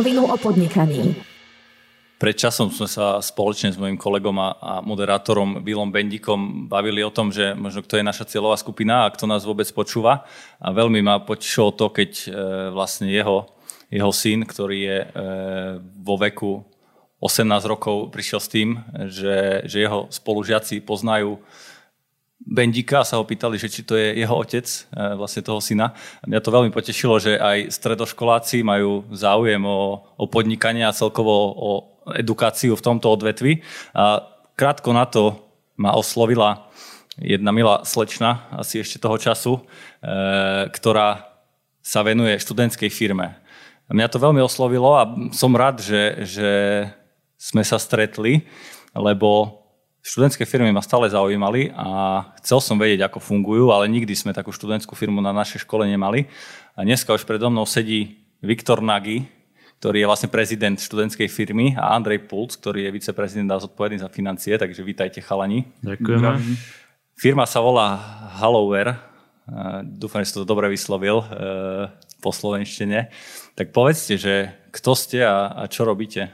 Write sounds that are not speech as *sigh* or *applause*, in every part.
rovinu o podnikaní. Pred časom sme sa spoločne s mojim kolegom a, a moderátorom Billom Bendikom bavili o tom, že možno kto je naša cieľová skupina a kto nás vôbec počúva. A veľmi ma potešilo to, keď e, vlastne jeho, jeho syn, ktorý je e, vo veku 18 rokov, prišiel s tým, že, že jeho spolužiaci poznajú Bendika a sa ho pýtali, že či to je jeho otec, e, vlastne toho syna. Mňa to veľmi potešilo, že aj stredoškoláci majú záujem o, o podnikanie a celkovo o edukáciu v tomto odvetvi. A krátko na to ma oslovila jedna milá slečna, asi ešte toho času, e, ktorá sa venuje študentskej firme. Mňa to veľmi oslovilo a som rád, že, že sme sa stretli, lebo študentské firmy ma stále zaujímali a chcel som vedieť, ako fungujú, ale nikdy sme takú študentskú firmu na našej škole nemali. A dneska už predo mnou sedí Viktor Nagy, ktorý je vlastne prezident študentskej firmy a Andrej Pulc, ktorý je viceprezident a zodpovedný za financie, takže vítajte chalani. Ďakujem. Firma sa volá Halloware, dúfam, že si to dobre vyslovil e, po slovenštine. Tak povedzte, že kto ste a, a čo robíte?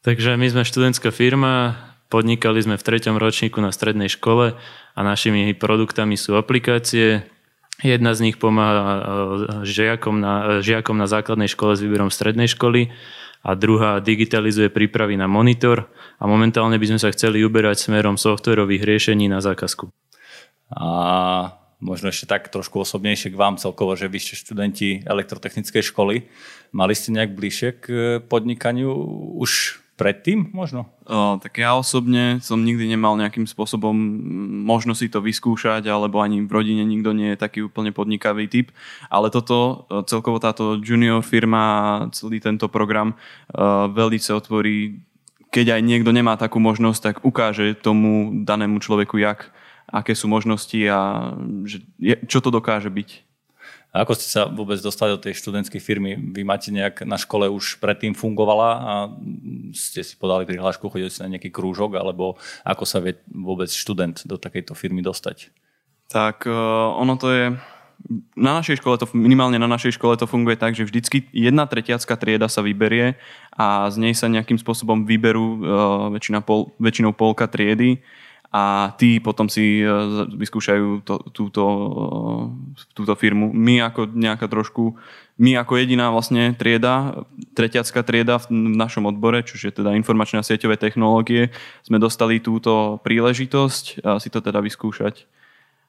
Takže my sme študentská firma, Podnikali sme v treťom ročníku na strednej škole a našimi produktami sú aplikácie. Jedna z nich pomáha e, žiakom na, e, žiakom na základnej škole s výberom strednej školy a druhá digitalizuje prípravy na monitor a momentálne by sme sa chceli uberať smerom softwarových riešení na zákazku. A možno ešte tak trošku osobnejšie k vám celkovo, že vy ste študenti elektrotechnickej školy. Mali ste nejak bližšie k podnikaniu už predtým možno? O, tak ja osobne som nikdy nemal nejakým spôsobom možno si to vyskúšať, alebo ani v rodine nikto nie je taký úplne podnikavý typ. Ale toto, celkovo táto junior firma celý tento program veľmi otvorí, keď aj niekto nemá takú možnosť, tak ukáže tomu danému človeku, jak, aké sú možnosti a že, čo to dokáže byť. A ako ste sa vôbec dostali do tej študentskej firmy? Vy máte nejak na škole už predtým fungovala a ste si podali prihlášku, chodili ste na nejaký krúžok, alebo ako sa vie vôbec študent do takejto firmy dostať? Tak e, ono to je... Na našej škole to, minimálne na našej škole to funguje tak, že vždycky jedna tretiacká trieda sa vyberie a z nej sa nejakým spôsobom vyberú uh, väčšina pol, väčšinou polka triedy a tí potom si e, vyskúšajú to, túto, e, túto firmu. My ako nejaká trošku, my ako jediná vlastne trieda, tretiacká trieda v našom odbore, čo je teda informačné a sieťové technológie, sme dostali túto príležitosť si to teda vyskúšať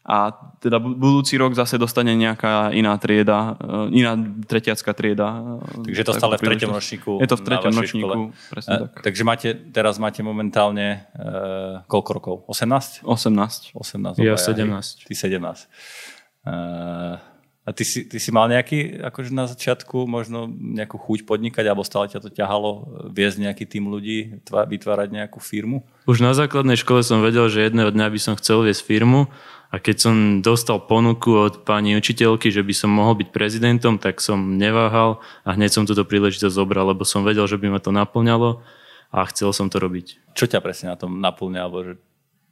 a teda budúci rok zase dostane nejaká iná trieda, e, iná tretiacká trieda. Takže je to stále v treťom ročníku. Je to v treťom ročníku, presne tak. Takže máte, teraz máte momentálne uh, koľko rokov? 18? 18. 18 ja 17. Ty 17. Uh, a ty si, ty si mal nejaký, akože na začiatku možno nejakú chuť podnikať, alebo stále ťa to ťahalo viesť nejaký tým ľudí, vytvárať nejakú firmu? Už na základnej škole som vedel, že jedného dňa by som chcel viesť firmu a keď som dostal ponuku od pani učiteľky, že by som mohol byť prezidentom, tak som neváhal a hneď som túto príležitosť zobral, lebo som vedel, že by ma to naplňalo a chcel som to robiť. Čo ťa presne na tom naplňa, alebo že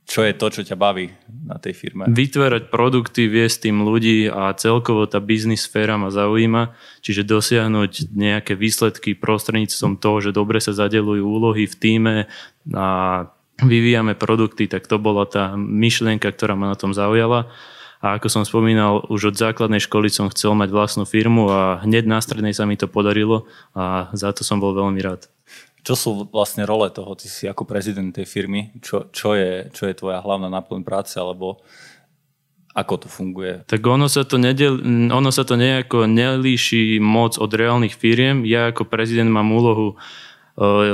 čo je to, čo ťa baví na tej firme? Vytvárať produkty, viesť tým ľudí a celkovo tá biznis sféra ma zaujíma, čiže dosiahnuť nejaké výsledky prostredníctvom toho, že dobre sa zadelujú úlohy v týme a vyvíjame produkty, tak to bola tá myšlienka, ktorá ma na tom zaujala. A ako som spomínal, už od základnej školy som chcel mať vlastnú firmu a hneď na strednej sa mi to podarilo a za to som bol veľmi rád. Čo sú vlastne role toho? Ty si ako prezident tej firmy. Čo, čo, je, čo je tvoja hlavná náplň práce alebo ako to funguje? Tak ono sa to, nedel, ono sa to nejako nelíši moc od reálnych firiem. Ja ako prezident mám úlohu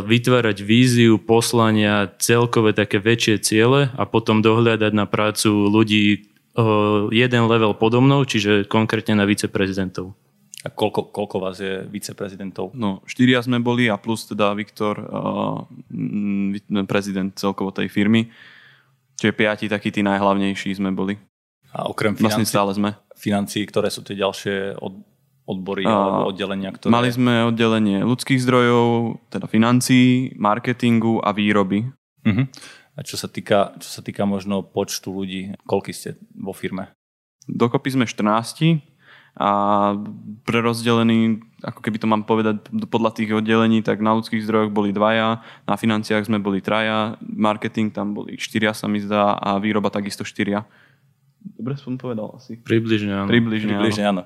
vytvárať víziu, poslania, celkové také väčšie ciele a potom dohľadať na prácu ľudí jeden level podo mnou, čiže konkrétne na viceprezidentov. A koľko, koľko vás je viceprezidentov? No, štyria sme boli a plus teda Viktor, uh, prezident celkovo tej firmy. Čiže piati takí tí najhlavnejší sme boli. A okrem financí, vlastne stále sme. financí, ktoré sú tie ďalšie od, odbory alebo oddelenia? Ktoré... Mali sme oddelenie ľudských zdrojov, teda financií, marketingu a výroby. Uh-huh. A čo sa, týka, čo sa týka možno počtu ľudí, koľky ste vo firme? Dokopy sme 14 a prerozdelený, ako keby to mám povedať podľa tých oddelení, tak na ľudských zdrojoch boli dvaja, na financiách sme boli traja, marketing tam boli štyria sa mi zdá a výroba takisto štyria. Dobre som povedal asi. Približne áno. Približne, Približne áno.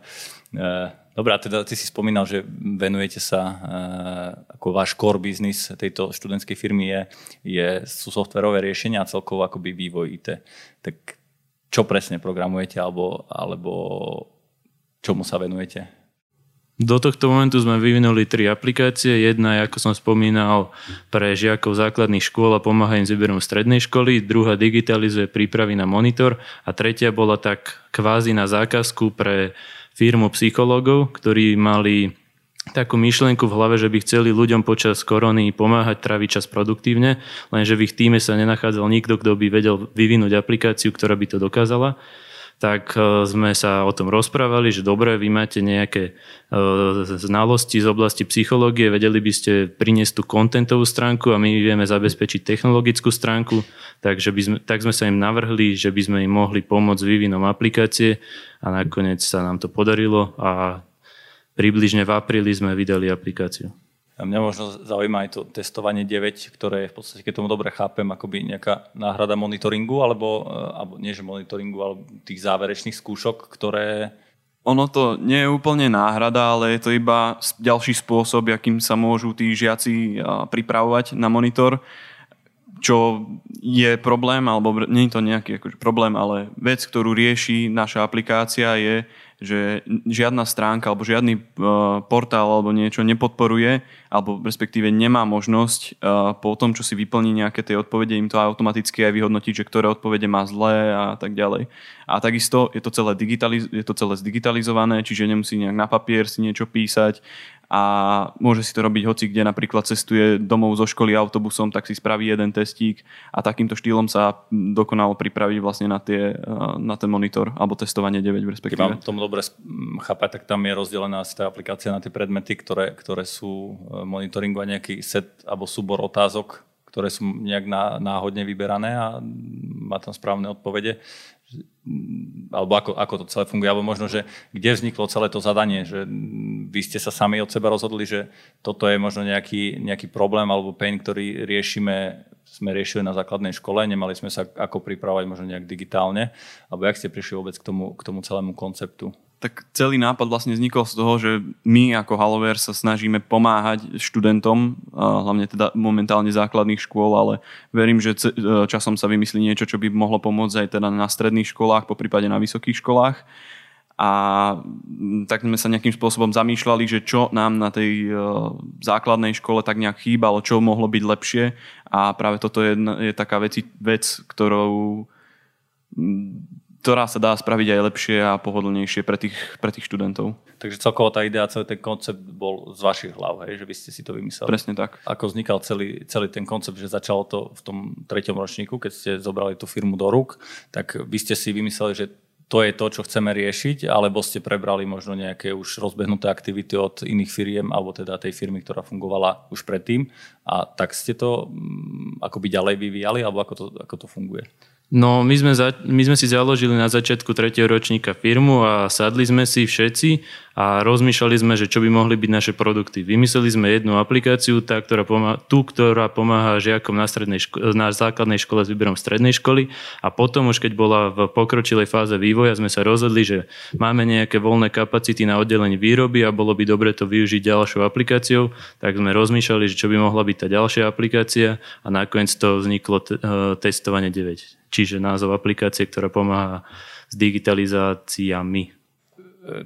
áno. Dobre, a teda ty si spomínal, že venujete sa, uh, ako váš core business tejto študentskej firmy je, je, sú softverové riešenia a celkovo akoby vývoj IT. Tak čo presne programujete alebo, alebo čomu sa venujete? Do tohto momentu sme vyvinuli tri aplikácie. Jedna je, ako som spomínal, pre žiakov základných škôl a pomáha im s výberom strednej školy. Druhá digitalizuje prípravy na monitor. A tretia bola tak kvázi na zákazku pre firmu psychológov, ktorí mali takú myšlienku v hlave, že by chceli ľuďom počas korony pomáhať traviť čas produktívne, lenže v ich týme sa nenachádzal nikto, kto by vedel vyvinúť aplikáciu, ktorá by to dokázala tak e, sme sa o tom rozprávali, že dobre, vy máte nejaké e, znalosti z oblasti psychológie, vedeli by ste priniesť tú kontentovú stránku a my vieme zabezpečiť technologickú stránku, takže by sme, tak sme sa im navrhli, že by sme im mohli pomôcť vývinom aplikácie a nakoniec sa nám to podarilo a približne v apríli sme vydali aplikáciu. Mňa možno zaujíma aj to testovanie 9, ktoré je v podstate, keď tomu dobre chápem, akoby nejaká náhrada monitoringu, alebo, eh, alebo nie že monitoringu, ale tých záverečných skúšok, ktoré... Ono to nie je úplne náhrada, ale je to iba ďalší spôsob, akým sa môžu tí žiaci pripravovať na monitor čo je problém, alebo nie je to nejaký akože problém, ale vec, ktorú rieši naša aplikácia je, že žiadna stránka alebo žiadny uh, portál alebo niečo nepodporuje alebo respektíve nemá možnosť uh, po tom, čo si vyplní nejaké tie odpovede, im to automaticky aj vyhodnotiť, že ktoré odpovede má zlé a tak ďalej. A takisto je to celé, digitaliz- je to celé zdigitalizované, čiže nemusí nejak na papier si niečo písať a môže si to robiť hoci kde napríklad cestuje domov zo školy autobusom, tak si spraví jeden testík a takýmto štýlom sa dokonalo pripraví vlastne na, tie, na ten monitor alebo testovanie 9 respektíve. Keď mám tomu dobre chápať, tak tam je rozdelená tá aplikácia na tie predmety, ktoré, ktoré sú e, monitoringu a nejaký set alebo súbor otázok, ktoré sú nejak náhodne vyberané a má tam správne odpovede alebo ako, ako to celé funguje, alebo možno, že kde vzniklo celé to zadanie, že vy ste sa sami od seba rozhodli, že toto je možno nejaký, nejaký problém alebo pain, ktorý riešime, sme riešili na základnej škole, nemali sme sa ako pripravovať možno nejak digitálne, alebo jak ste prišli vôbec k tomu, k tomu celému konceptu? Tak celý nápad vlastne vznikol z toho, že my ako Halover sa snažíme pomáhať študentom, hlavne teda momentálne základných škôl, ale verím, že časom sa vymyslí niečo, čo by mohlo pomôcť aj teda na stredných školách, po prípade na vysokých školách. A tak sme sa nejakým spôsobom zamýšľali, že čo nám na tej základnej škole tak nejak chýbalo, čo mohlo byť lepšie. A práve toto je, je taká vec, vec ktorou ktorá sa dá spraviť aj lepšie a pohodlnejšie pre tých, pre tých študentov. Takže celkovo tá idea, celý ten koncept bol z vašich hlav, hej, že vy ste si to vymysleli. Presne tak. Ako vznikal celý, celý ten koncept, že začalo to v tom treťom ročníku, keď ste zobrali tú firmu do rúk, tak vy ste si vymysleli, že to je to, čo chceme riešiť, alebo ste prebrali možno nejaké už rozbehnuté aktivity od iných firiem, alebo teda tej firmy, ktorá fungovala už predtým a tak ste to mm, akoby ďalej vyvíjali, alebo ako to, ako to funguje? No, my sme, za, my sme si založili na začiatku tretieho ročníka firmu a sadli sme si všetci a rozmýšľali sme, že čo by mohli byť naše produkty. Vymysleli sme jednu aplikáciu, tá, ktorá pomáha, tú, ktorá pomáha žiakom na, strednej ško- na základnej škole s výberom strednej školy. A potom už keď bola v pokročilej fáze vývoja, sme sa rozhodli, že máme nejaké voľné kapacity na oddelenie výroby a bolo by dobre to využiť ďalšou aplikáciou, tak sme rozmýšľali, že čo by mohla byť tá ďalšia aplikácia a nakoniec to vzniklo t- e, testovanie 9 čiže názov aplikácie, ktorá pomáha s digitalizáciami.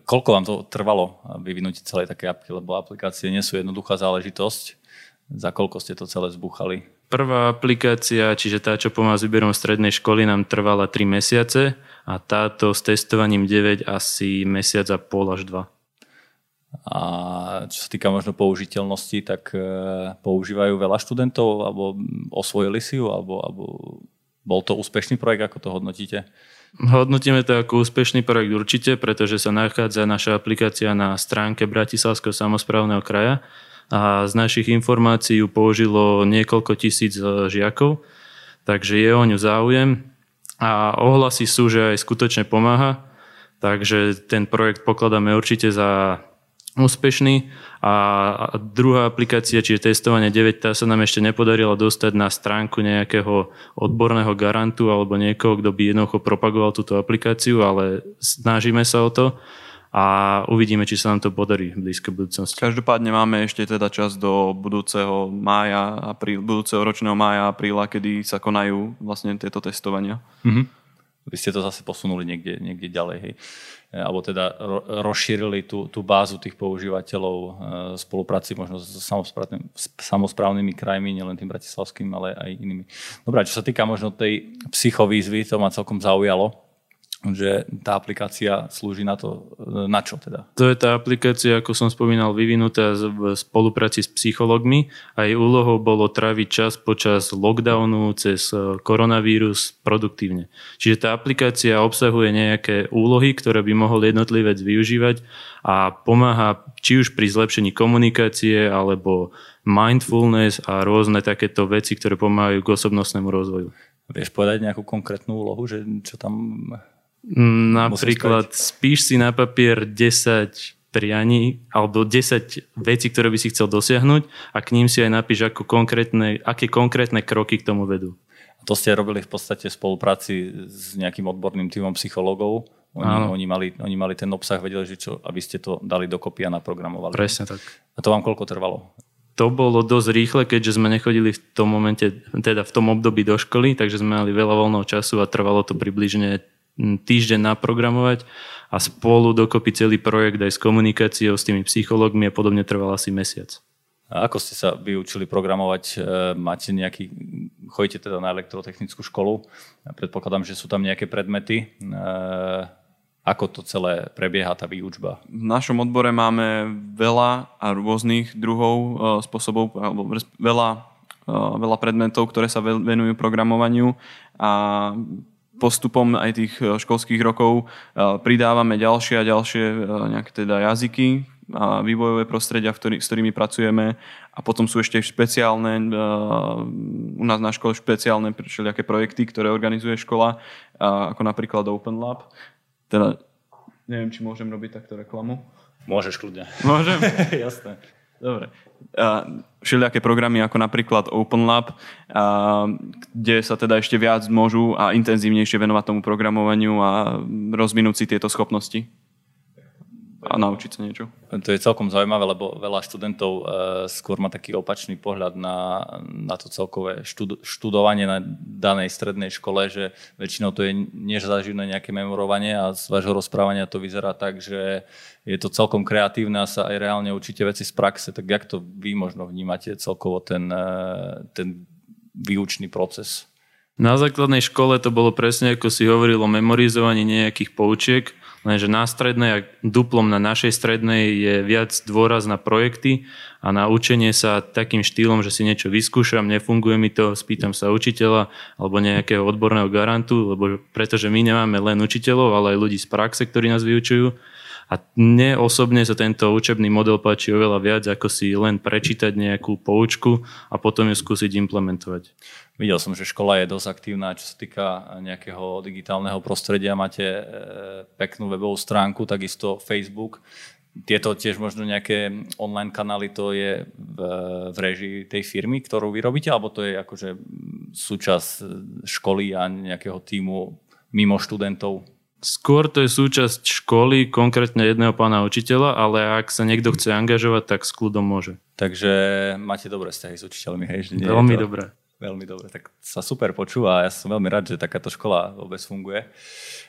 Koľko vám to trvalo vyvinúť celé také apky, lebo aplikácie nie sú jednoduchá záležitosť. Za koľko ste to celé zbúchali? Prvá aplikácia, čiže tá, čo pomáha s výberom strednej školy, nám trvala 3 mesiace a táto s testovaním 9 asi mesiac a pol až 2. A čo sa týka možno použiteľnosti, tak e, používajú veľa študentov alebo osvojili si ju, alebo, alebo bol to úspešný projekt, ako to hodnotíte? Hodnotíme to ako úspešný projekt určite, pretože sa nachádza naša aplikácia na stránke Bratislavského samozprávneho kraja a z našich informácií ju použilo niekoľko tisíc e, žiakov, takže je o ňu záujem a ohlasy sú, že aj skutočne pomáha, Takže ten projekt pokladáme určite za úspešný. A druhá aplikácia, čiže testovanie 9, tá sa nám ešte nepodarila dostať na stránku nejakého odborného garantu alebo niekoho, kto by jednoducho propagoval túto aplikáciu, ale snažíme sa o to a uvidíme, či sa nám to podarí v blízkej budúcnosti. Každopádne máme ešte teda čas do budúceho mája, apríl, budúceho ročného mája, apríla, kedy sa konajú vlastne tieto testovania. Mm-hmm. Vy ste to zase posunuli niekde, niekde ďalej. Hej. E, alebo teda rozšírili tú, tú bázu tých používateľov e, spolupráci možno s samozprávnymi krajmi, nielen tým bratislavským, ale aj inými. Dobre, čo sa týka možno tej psychovýzvy, to ma celkom zaujalo že tá aplikácia slúži na to, na čo teda? To je tá aplikácia, ako som spomínal, vyvinutá v spolupráci s psychologmi a jej úlohou bolo tráviť čas počas lockdownu cez e, koronavírus produktívne. Čiže tá aplikácia obsahuje nejaké úlohy, ktoré by mohol jednotlivec využívať a pomáha či už pri zlepšení komunikácie alebo mindfulness a rôzne takéto veci, ktoré pomáhajú k osobnostnému rozvoju. Vieš povedať nejakú konkrétnu úlohu, že čo tam Napríklad spíš si na papier 10 prianí alebo 10 vecí, ktoré by si chcel dosiahnuť a k ním si aj napíš, ako konkrétne, aké konkrétne kroky k tomu vedú. A to ste robili v podstate v spolupráci s nejakým odborným týmom psychológov. Oni, oni, mali, oni mali ten obsah, vedeli, že čo, aby ste to dali dokopy a naprogramovali. Presne tak. A to vám koľko trvalo? To bolo dosť rýchle, keďže sme nechodili v tom momente, teda v tom období do školy, takže sme mali veľa voľného času a trvalo to približne týždeň naprogramovať a spolu dokopy celý projekt aj s komunikáciou s tými psychológmi a podobne trval asi mesiac. A ako ste sa vyučili programovať? E, máte nejaký, chodíte teda na elektrotechnickú školu, predpokladám, že sú tam nejaké predmety. E, ako to celé prebieha, tá výučba? V našom odbore máme veľa a rôznych druhov e, spôsobov, alebo veľa, veľa predmetov, ktoré sa venujú programovaniu a postupom aj tých e, školských rokov e, pridávame ďalšie a ďalšie e, nejaké teda jazyky a vývojové prostredia, v ktorý, s ktorými pracujeme a potom sú ešte špeciálne, u nás na škole špeciálne všelijaké projekty, ktoré organizuje škola, ako napríklad Open Lab. Teda neviem, či môžem robiť takto reklamu. Môžeš kľudne. Môžem? *laughs* Jasné. Dobre. A všelijaké programy ako napríklad OpenLab, a, kde sa teda ešte viac môžu a intenzívnejšie venovať tomu programovaniu a rozvinúť si tieto schopnosti a naučiť sa niečo. To je celkom zaujímavé, lebo veľa študentov uh, skôr má taký opačný pohľad na, na to celkové štud, študovanie na danej strednej škole, že väčšinou to je nezaživné nejaké memorovanie a z vášho rozprávania to vyzerá tak, že je to celkom kreatívne a sa aj reálne učíte veci z praxe. Tak jak to vy možno vnímate celkovo ten, uh, ten výučný proces? Na základnej škole to bolo presne, ako si hovoril o memorizovaní nejakých poučiek, Lenže na strednej a duplom na našej strednej je viac dôraz na projekty a na učenie sa takým štýlom, že si niečo vyskúšam, nefunguje mi to, spýtam sa učiteľa alebo nejakého odborného garantu, lebo pretože my nemáme len učiteľov, ale aj ľudí z praxe, ktorí nás vyučujú. A mne osobne sa tento učebný model páči oveľa viac, ako si len prečítať nejakú poučku a potom ju skúsiť implementovať. Videl som, že škola je dosť aktívna, čo sa týka nejakého digitálneho prostredia. Máte e, peknú webovú stránku, takisto Facebook. Tieto tiež možno nejaké online kanály, to je v, v režii tej firmy, ktorú vy robíte, alebo to je akože súčasť školy a nejakého týmu mimo študentov? Skôr to je súčasť školy, konkrétne jedného pána učiteľa, ale ak sa niekto chce angažovať, tak s kľudom môže. Takže máte dobré vzťahy s učiteľmi, hej? Že Veľmi to... dobré. Veľmi dobre, tak sa super počúva a ja som veľmi rád, že takáto škola vôbec funguje.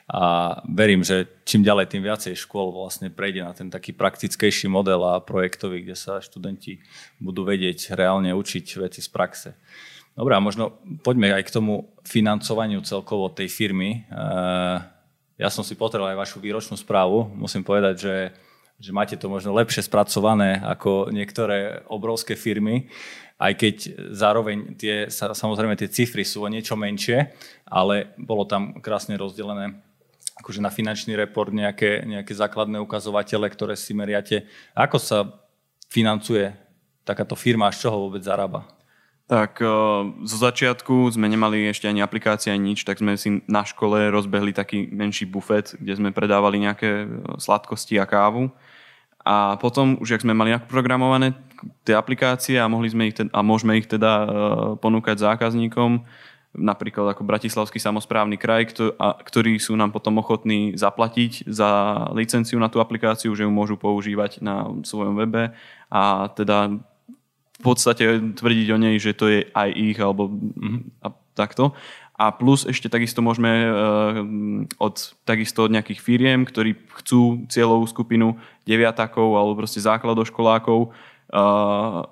A verím, že čím ďalej, tým viacej škôl vlastne prejde na ten taký praktickejší model a projektový, kde sa študenti budú vedieť reálne učiť veci z praxe. Dobre, a možno poďme aj k tomu financovaniu celkovo tej firmy. Ja som si potreboval aj vašu výročnú správu. Musím povedať, že že máte to možno lepšie spracované ako niektoré obrovské firmy aj keď zároveň tie, samozrejme tie cifry sú o niečo menšie, ale bolo tam krásne rozdelené akože na finančný report nejaké, nejaké základné ukazovatele, ktoré si meriate. Ako sa financuje takáto firma z čoho vôbec zarába? Tak zo začiatku sme nemali ešte ani aplikácie, ani nič, tak sme si na škole rozbehli taký menší bufet, kde sme predávali nejaké sladkosti a kávu. A potom, už ak sme mali naprogramované tie aplikácie a, mohli sme ich teda, a môžeme ich teda ponúkať zákazníkom, napríklad ako Bratislavský samozprávny kraj, ktorí sú nám potom ochotní zaplatiť za licenciu na tú aplikáciu, že ju môžu používať na svojom webe a teda podstate tvrdiť o nej, že to je aj ich alebo mm, a takto. A plus ešte takisto môžeme uh, od, takisto od nejakých firiem, ktorí chcú cieľovú skupinu deviatakov alebo proste základoškolákov uh,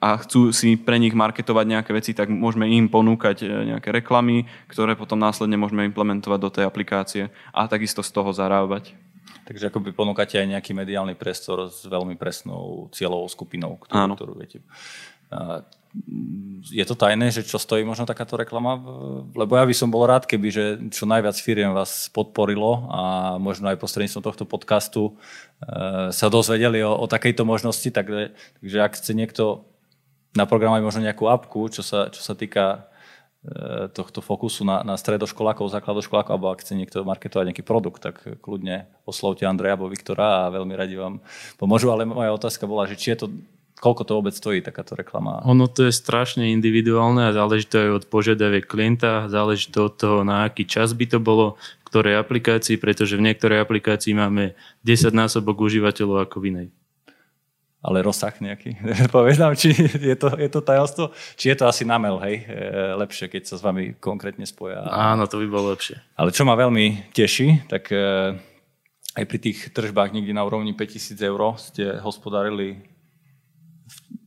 a chcú si pre nich marketovať nejaké veci, tak môžeme im ponúkať nejaké reklamy, ktoré potom následne môžeme implementovať do tej aplikácie a takisto z toho zarábať. Takže akoby ponúkate aj nejaký mediálny priestor s veľmi presnou cieľovou skupinou, ktorú, ktorú viete. Je to tajné, že čo stojí možno takáto reklama? Lebo ja by som bol rád, keby že čo najviac firiem vás podporilo a možno aj prostredníctvom tohto podcastu e, sa dozvedeli o, o takejto možnosti. Takže, takže ak chce niekto naprogramovať možno nejakú apku, čo sa, čo sa týka tohto fokusu na, na stredoškolákov, základoškolákov, alebo ak chce niekto marketovať nejaký produkt, tak kľudne oslovte Andreja alebo Viktora a veľmi radi vám pomôžu. Ale moja otázka bola, že či je to koľko to vôbec stojí takáto reklama? Ono to je strašne individuálne a záleží to aj od požiadaviek klienta, záleží to od toho, na aký čas by to bolo, v ktorej aplikácii, pretože v niektorej aplikácii máme 10 násobok užívateľov ako v inej ale rozsah nejaký. *laughs* Povedám, či je to, je to tajomstvo, či je to asi namel, hej, e, lepšie, keď sa s vami konkrétne spoja. Áno, to by bolo lepšie. Ale čo ma veľmi teší, tak e, aj pri tých tržbách niekde na úrovni 5000 eur ste hospodarili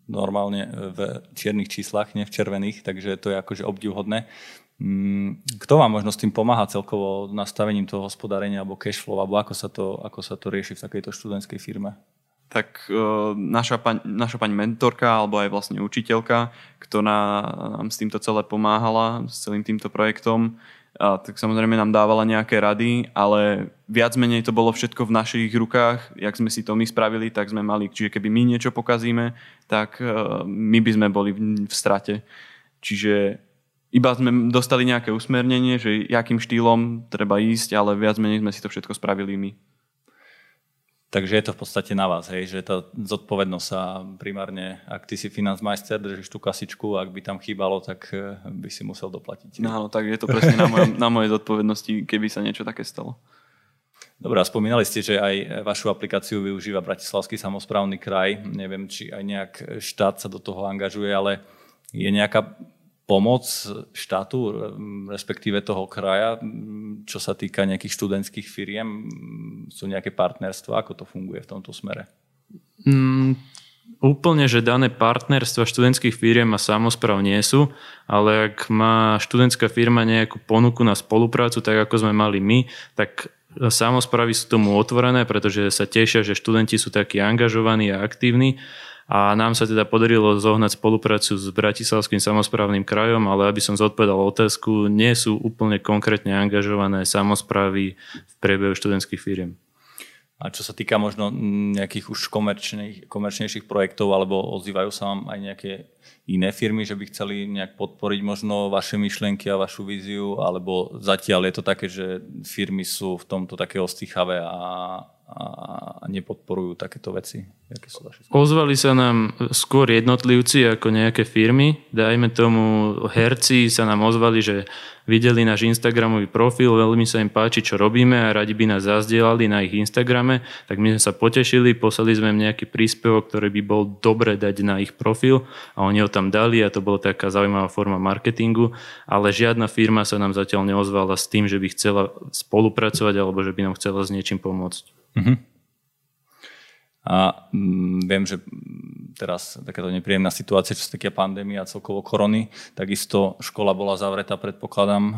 normálne v čiernych číslach, nie v červených, takže to je akože obdivhodné. Mm, kto vám možno s tým pomáha celkovo nastavením toho hospodárenia alebo cashflow, alebo ako sa to, ako sa to rieši v takejto študentskej firme? Tak uh, naša, paň, naša pani mentorka alebo aj vlastne učiteľka, ktorá nám s týmto celé pomáhala, s celým týmto projektom, a tak samozrejme nám dávala nejaké rady, ale viac menej to bolo všetko v našich rukách. Jak sme si to my spravili, tak sme mali, čiže keby my niečo pokazíme, tak uh, my by sme boli v, v strate. Čiže iba sme dostali nejaké usmernenie, že jakým štýlom treba ísť, ale viac menej sme si to všetko spravili my. Takže je to v podstate na vás, hej, že tá zodpovednosť sa primárne, ak ty si financmajster, držíš tú kasičku, ak by tam chýbalo, tak eh, by si musel doplatiť. No áno, tak je to presne na, mojom, na mojej zodpovednosti, keby sa niečo také stalo. Dobre, a spomínali ste, že aj vašu aplikáciu využíva Bratislavský samozprávny kraj. Neviem, či aj nejak štát sa do toho angažuje, ale je nejaká pomoc štátu, respektíve toho kraja, čo sa týka nejakých študentských firiem? Sú nejaké partnerstva? Ako to funguje v tomto smere? Mm, úplne, že dané partnerstva študentských firiem a samozpráv nie sú, ale ak má študentská firma nejakú ponuku na spoluprácu, tak ako sme mali my, tak samozprávy sú tomu otvorené, pretože sa tešia, že študenti sú takí angažovaní a aktívni a nám sa teda podarilo zohnať spoluprácu s Bratislavským samozprávnym krajom, ale aby som zodpovedal otázku, nie sú úplne konkrétne angažované samozprávy v priebehu študentských firiem. A čo sa týka možno nejakých už komerčných, komerčnejších projektov, alebo ozývajú sa vám aj nejaké iné firmy, že by chceli nejak podporiť možno vaše myšlienky a vašu víziu, alebo zatiaľ je to také, že firmy sú v tomto také ostýchavé a, a nepodporujú takéto veci? Ozvali sa nám skôr jednotlivci ako nejaké firmy. Dajme tomu, herci sa nám ozvali, že videli náš Instagramový profil, veľmi sa im páči, čo robíme a radi by nás zazdielali na ich Instagrame, tak my sme sa potešili, poslali sme im nejaký príspevok, ktorý by bol dobre dať na ich profil a oni ho tam dali a to bola taká zaujímavá forma marketingu, ale žiadna firma sa nám zatiaľ neozvala s tým, že by chcela spolupracovať alebo že by nám chcela s niečím pomôcť. Uh-huh. A mm, viem, že teraz takáto nepríjemná situácia, čo sa týka pandémie a celkovo korony, takisto škola bola zavretá, predpokladám, e,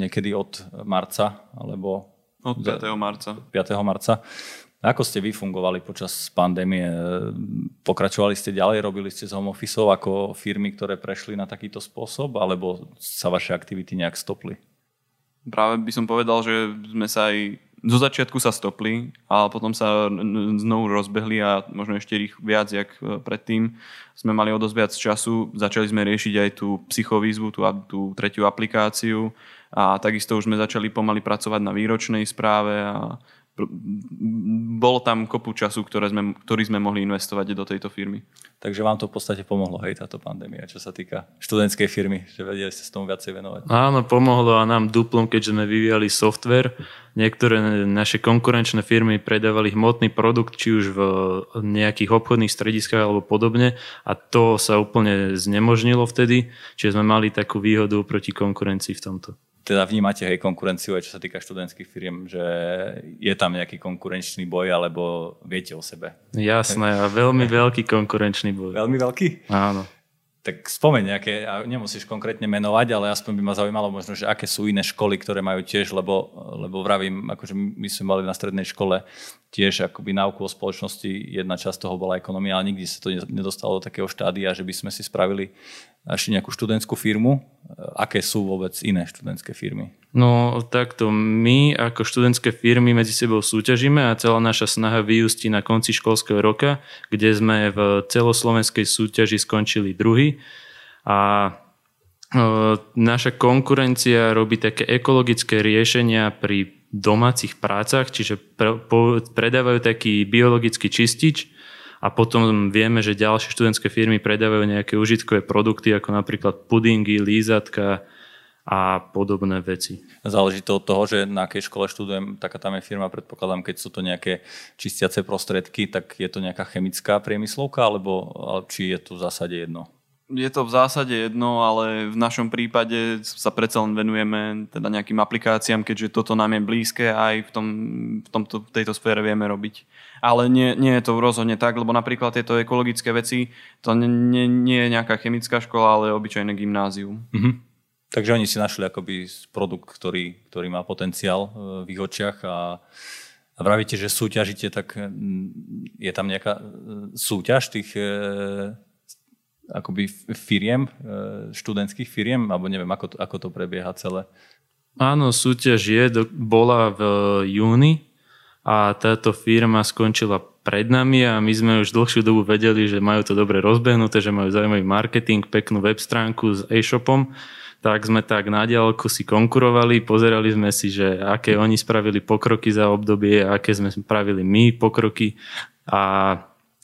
niekedy od marca, alebo... Od 5. marca. 5. marca. Ako ste vy fungovali počas pandémie? Pokračovali ste ďalej, robili ste z home office ako firmy, ktoré prešli na takýto spôsob, alebo sa vaše aktivity nejak stopli? Práve by som povedal, že sme sa aj zo začiatku sa stopli, ale potom sa znovu rozbehli a možno ešte rých viac, jak e, predtým. Sme mali o viac času, začali sme riešiť aj tú psychovýzvu, tú, tú tretiu aplikáciu a takisto už sme začali pomaly pracovať na výročnej správe a bolo tam kopu času, ktoré sme, ktorý sme mohli investovať do tejto firmy. Takže vám to v podstate pomohlo, hej, táto pandémia, čo sa týka študentskej firmy, že vedeli ste s tomu viacej venovať. Áno, pomohlo a nám duplom, keďže sme vyvíjali software. Niektoré naše konkurenčné firmy predávali hmotný produkt, či už v nejakých obchodných strediskách alebo podobne a to sa úplne znemožnilo vtedy, čiže sme mali takú výhodu proti konkurencii v tomto teda vnímate hej konkurenciu aj čo sa týka študentských firiem, že je tam nejaký konkurenčný boj, alebo viete o sebe? Jasné, a veľmi veľký konkurenčný boj. Veľmi veľký? Áno. Tak spomeň nejaké, a nemusíš konkrétne menovať, ale aspoň by ma zaujímalo možno, že aké sú iné školy, ktoré majú tiež, lebo, lebo vravím, akože my sme mali na strednej škole tiež akoby náuku o spoločnosti, jedna časť toho bola ekonomia, ale nikdy sa to nedostalo do takého štádia, že by sme si spravili až nejakú študentskú firmu. Aké sú vôbec iné študentské firmy? No takto, my ako študentské firmy medzi sebou súťažíme a celá naša snaha vyústi na konci školského roka, kde sme v celoslovenskej súťaži skončili druhý a naša konkurencia robí také ekologické riešenia pri domácich prácach, čiže predávajú taký biologický čistič, a potom vieme, že ďalšie študentské firmy predávajú nejaké užitkové produkty, ako napríklad pudingy, lízatka a podobné veci. Záleží to od toho, že na akej škole študujem, taká tam je firma, predpokladám, keď sú to nejaké čistiace prostredky, tak je to nejaká chemická priemyslovka, alebo či je to v zásade jedno? Je to v zásade jedno, ale v našom prípade sa predsa len venujeme teda nejakým aplikáciám, keďže toto nám je blízke a aj v, tom, v tomto, tejto sfére vieme robiť. Ale nie, nie je to rozhodne tak, lebo napríklad tieto ekologické veci, to nie, nie, je nejaká chemická škola, ale obyčajné gymnázium. Mm-hmm. Takže oni si našli akoby produkt, ktorý, ktorý má potenciál e, v ich očiach a, a vravíte, že súťažite, tak je tam nejaká e, súťaž tých e, akoby firiem, e, študentských firiem, alebo neviem, ako to, ako to prebieha celé? Áno, súťaž je, bola v júni a táto firma skončila pred nami a my sme už dlhšiu dobu vedeli, že majú to dobre rozbehnuté, že majú zaujímavý marketing, peknú web stránku s e-shopom, tak sme tak na diálku si konkurovali, pozerali sme si, že aké oni spravili pokroky za obdobie, aké sme spravili my pokroky a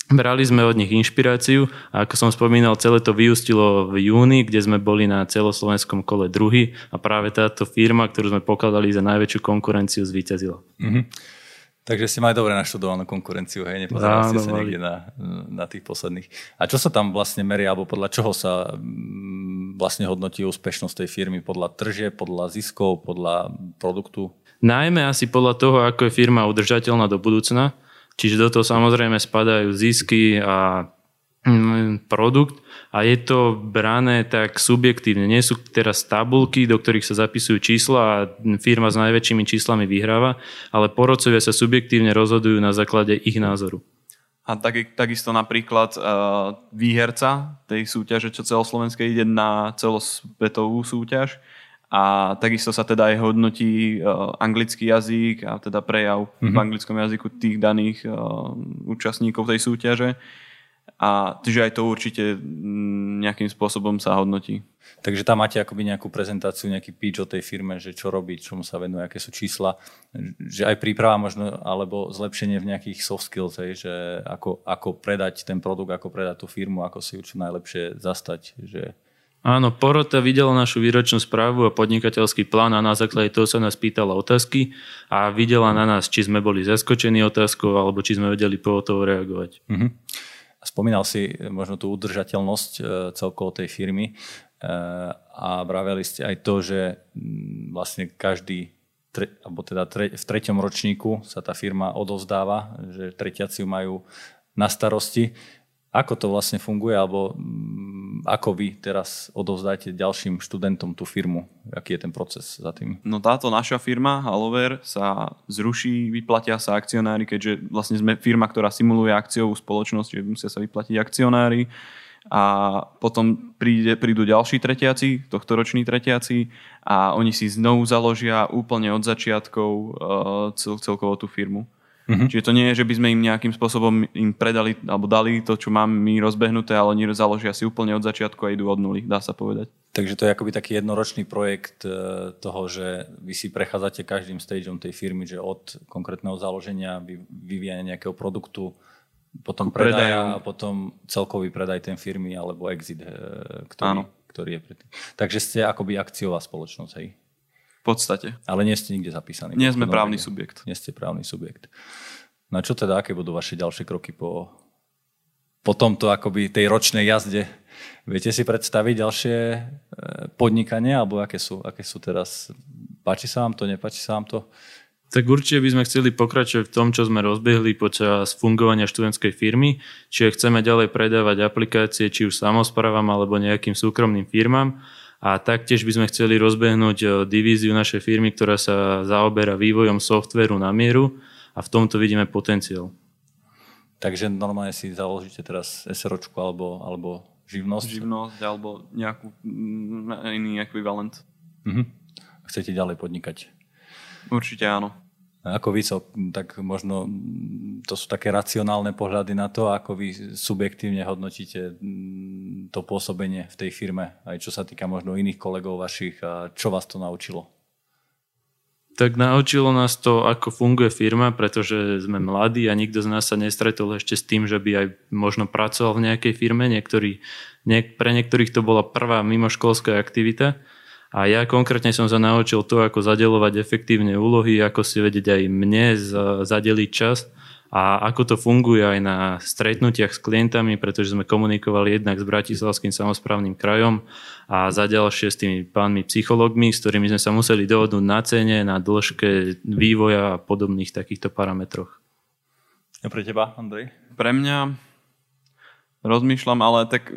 Brali sme od nich inšpiráciu a ako som spomínal, celé to vyústilo v júni, kde sme boli na celoslovenskom kole druhý a práve táto firma, ktorú sme pokladali za najväčšiu konkurenciu, zvíťazila. Mm-hmm. Takže ste mali dobre naštudovanú konkurenciu, hej, nepozerali ste sa mali. niekde na, na tých posledných. A čo sa tam vlastne meria, alebo podľa čoho sa mm, vlastne hodnotí úspešnosť tej firmy? Podľa trže, podľa ziskov, podľa produktu? Najmä asi podľa toho, ako je firma udržateľná do budúcna Čiže do toho samozrejme spadajú zisky a mm, produkt a je to brané tak subjektívne. Nie sú teraz tabulky, do ktorých sa zapisujú čísla a firma s najväčšími číslami vyhráva, ale porodcovia sa subjektívne rozhodujú na základe ich názoru. A tak, takisto napríklad uh, výherca tej súťaže, čo celoslovenské ide na celosvetovú súťaž, a takisto sa teda aj hodnotí uh, anglický jazyk a teda prejav mm-hmm. v mhm. anglickom jazyku tých daných uh, účastníkov tej súťaže. A takže aj to určite mm, nejakým spôsobom sa hodnotí. Takže tam máte akoby nejakú prezentáciu, nejaký pitch o tej firme, že čo robí, čomu sa venuje, aké sú čísla, že aj príprava možno, alebo zlepšenie v nejakých soft skills, hej, že ako, ako predať ten produkt, ako predať tú firmu, ako si ju čo najlepšie zastať, že Áno, porota videla našu výročnú správu a podnikateľský plán a na základe toho sa nás pýtala otázky a videla na nás, či sme boli zaskočení otázkou alebo či sme vedeli po toho reagovať. Uh-huh. Spomínal si možno tú udržateľnosť e, celkovo tej firmy e, a braveli ste aj to, že m, vlastne každý tre, alebo teda tre, v treťom ročníku sa tá firma odovzdáva, že tretiaci majú na starosti. Ako to vlastne funguje, alebo mm, ako vy teraz odovzdáte ďalším študentom tú firmu? Aký je ten proces za tým? No táto naša firma, Halover, sa zruší, vyplatia sa akcionári, keďže vlastne sme firma, ktorá simuluje akciovú spoločnosť, že musia sa vyplatiť akcionári a potom príde, prídu ďalší tretiaci, tohtoroční tretiaci a oni si znovu založia úplne od začiatkov uh, cel, celkovo tú firmu. Mm-hmm. Čiže to nie je, že by sme im nejakým spôsobom im predali alebo dali to, čo máme my rozbehnuté, ale oni založia si úplne od začiatku a idú od nuly, dá sa povedať. Takže to je akoby taký jednoročný projekt e, toho, že vy si prechádzate každým stageom tej firmy, že od konkrétneho založenia, vyvíjania nejakého produktu, potom predaja a potom celkový predaj tej firmy alebo exit, e, ktorý, ktorý je predtým. Takže ste akoby akciová spoločnosť, hej? Podstate. Ale nie ste nikde zapísaní. Nie sme právny subjekt. Nie ste právny subjekt. No čo teda, aké budú vaše ďalšie kroky po, po tomto akoby tej ročnej jazde? Viete si predstaviť ďalšie e, podnikanie, alebo aké sú, aké sú teraz? Páči sa vám to, nepáči sa vám to? Tak určite by sme chceli pokračovať v tom, čo sme rozbehli počas fungovania študentskej firmy, čiže chceme ďalej predávať aplikácie či už samozprávam alebo nejakým súkromným firmám a taktiež by sme chceli rozbehnúť eh, divíziu našej firmy, ktorá sa zaoberá vývojom softveru na mieru a v tomto vidíme potenciál. Takže normálne si založíte teraz SROčku alebo, alebo živnosť? Živnosť alebo nejakú mm, iný ekvivalent. Mhm. Chcete ďalej podnikať? Určite áno. Ako vy, tak možno to sú také racionálne pohľady na to, ako vy subjektívne hodnotíte mm, to pôsobenie v tej firme, aj čo sa týka možno iných kolegov vašich a čo vás to naučilo? Tak naučilo nás to, ako funguje firma, pretože sme mladí a nikto z nás sa nestretol ešte s tým, že by aj možno pracoval v nejakej firme. Niektorí, niek- pre niektorých to bola prvá mimoškolská aktivita a ja konkrétne som sa naučil to, ako zadelovať efektívne úlohy, ako si vedieť aj mne zadeliť čas a ako to funguje aj na stretnutiach s klientami, pretože sme komunikovali jednak s Bratislavským samozprávnym krajom a za ďalšie s tými pánmi psychológmi, s ktorými sme sa museli dohodnúť na cene, na dĺžke vývoja a podobných takýchto parametroch. A pre teba, Andrej? Pre mňa rozmýšľam, ale tak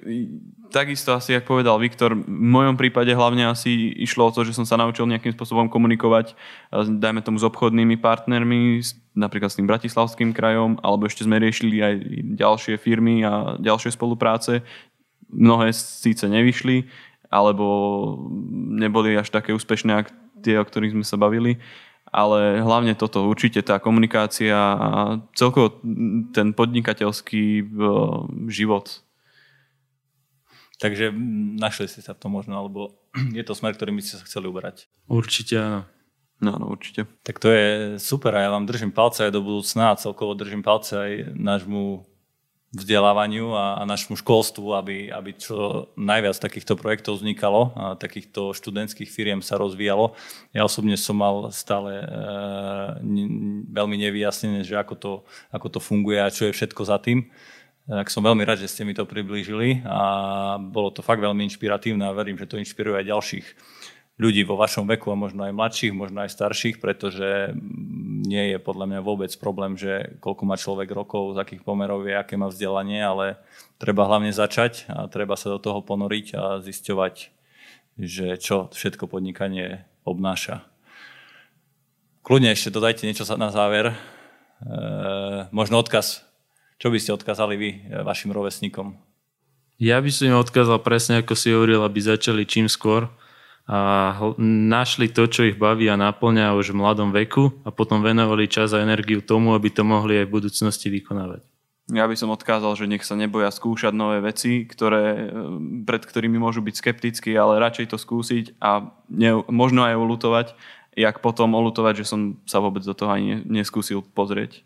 takisto asi, ako povedal Viktor, v mojom prípade hlavne asi išlo o to, že som sa naučil nejakým spôsobom komunikovať, dajme tomu s obchodnými partnermi, napríklad s tým Bratislavským krajom, alebo ešte sme riešili aj ďalšie firmy a ďalšie spolupráce. Mnohé síce nevyšli, alebo neboli až také úspešné, ako tie, o ktorých sme sa bavili ale hlavne toto, určite tá komunikácia a celkovo ten podnikateľský e, život. Takže našli ste sa v tom možno, alebo *clears throat* je to smer, ktorým by ste sa chceli uberať? Určite áno. No, no, určite. Tak to je super a ja vám držím palce aj do budúcna a celkovo držím palce aj nášmu vzdelávaniu a, a našemu školstvu, aby, aby čo najviac takýchto projektov vznikalo a takýchto študentských firiem sa rozvíjalo. Ja osobne som mal stále e, veľmi nevyjasnené, že ako to, ako to funguje a čo je všetko za tým. Tak som veľmi rád, že ste mi to priblížili a bolo to fakt veľmi inšpiratívne a verím, že to inšpiruje aj ďalších ľudí vo vašom veku a možno aj mladších, možno aj starších, pretože nie je podľa mňa vôbec problém, že koľko má človek rokov, z akých pomerov je, aké má vzdelanie, ale treba hlavne začať a treba sa do toho ponoriť a zisťovať, že čo všetko podnikanie obnáša. Kľudne ešte dodajte niečo na záver. E, možno odkaz. Čo by ste odkázali vy e, vašim rovesníkom? Ja by som im odkázal presne, ako si hovoril, aby začali čím skôr, a našli to, čo ich baví a naplňa už v mladom veku a potom venovali čas a energiu tomu, aby to mohli aj v budúcnosti vykonávať. Ja by som odkázal, že nech sa neboja skúšať nové veci, ktoré, pred ktorými môžu byť skeptickí, ale radšej to skúsiť a ne, možno aj olutovať, jak potom olutovať, že som sa vôbec do toho ani neskúsil pozrieť.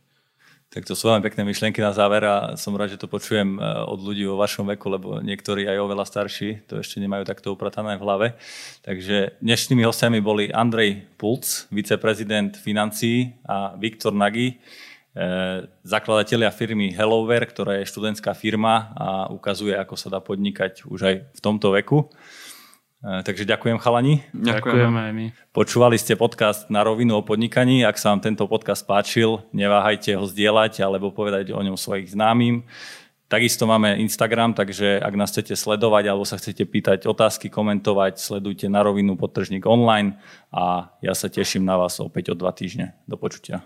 Tak to sú veľmi pekné myšlienky na záver a som rád, že to počujem e, od ľudí vo vašom veku, lebo niektorí aj oveľa starší to ešte nemajú takto upratané v hlave. Takže dnešnými hostiami boli Andrej Pulc, viceprezident financií a Viktor Nagy, e, zakladatelia firmy Helloware, ktorá je študentská firma a ukazuje, ako sa dá podnikať už aj v tomto veku. E, takže ďakujem chalani. Ďakujem aj my. Počúvali ste podcast na rovinu o podnikaní. Ak sa vám tento podcast páčil, neváhajte ho zdieľať alebo povedať o ňom svojich známym. Takisto máme Instagram, takže ak nás chcete sledovať alebo sa chcete pýtať otázky, komentovať, sledujte na rovinu podtržník online a ja sa teším na vás opäť o dva týždne. Do počutia.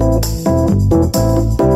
Thank you.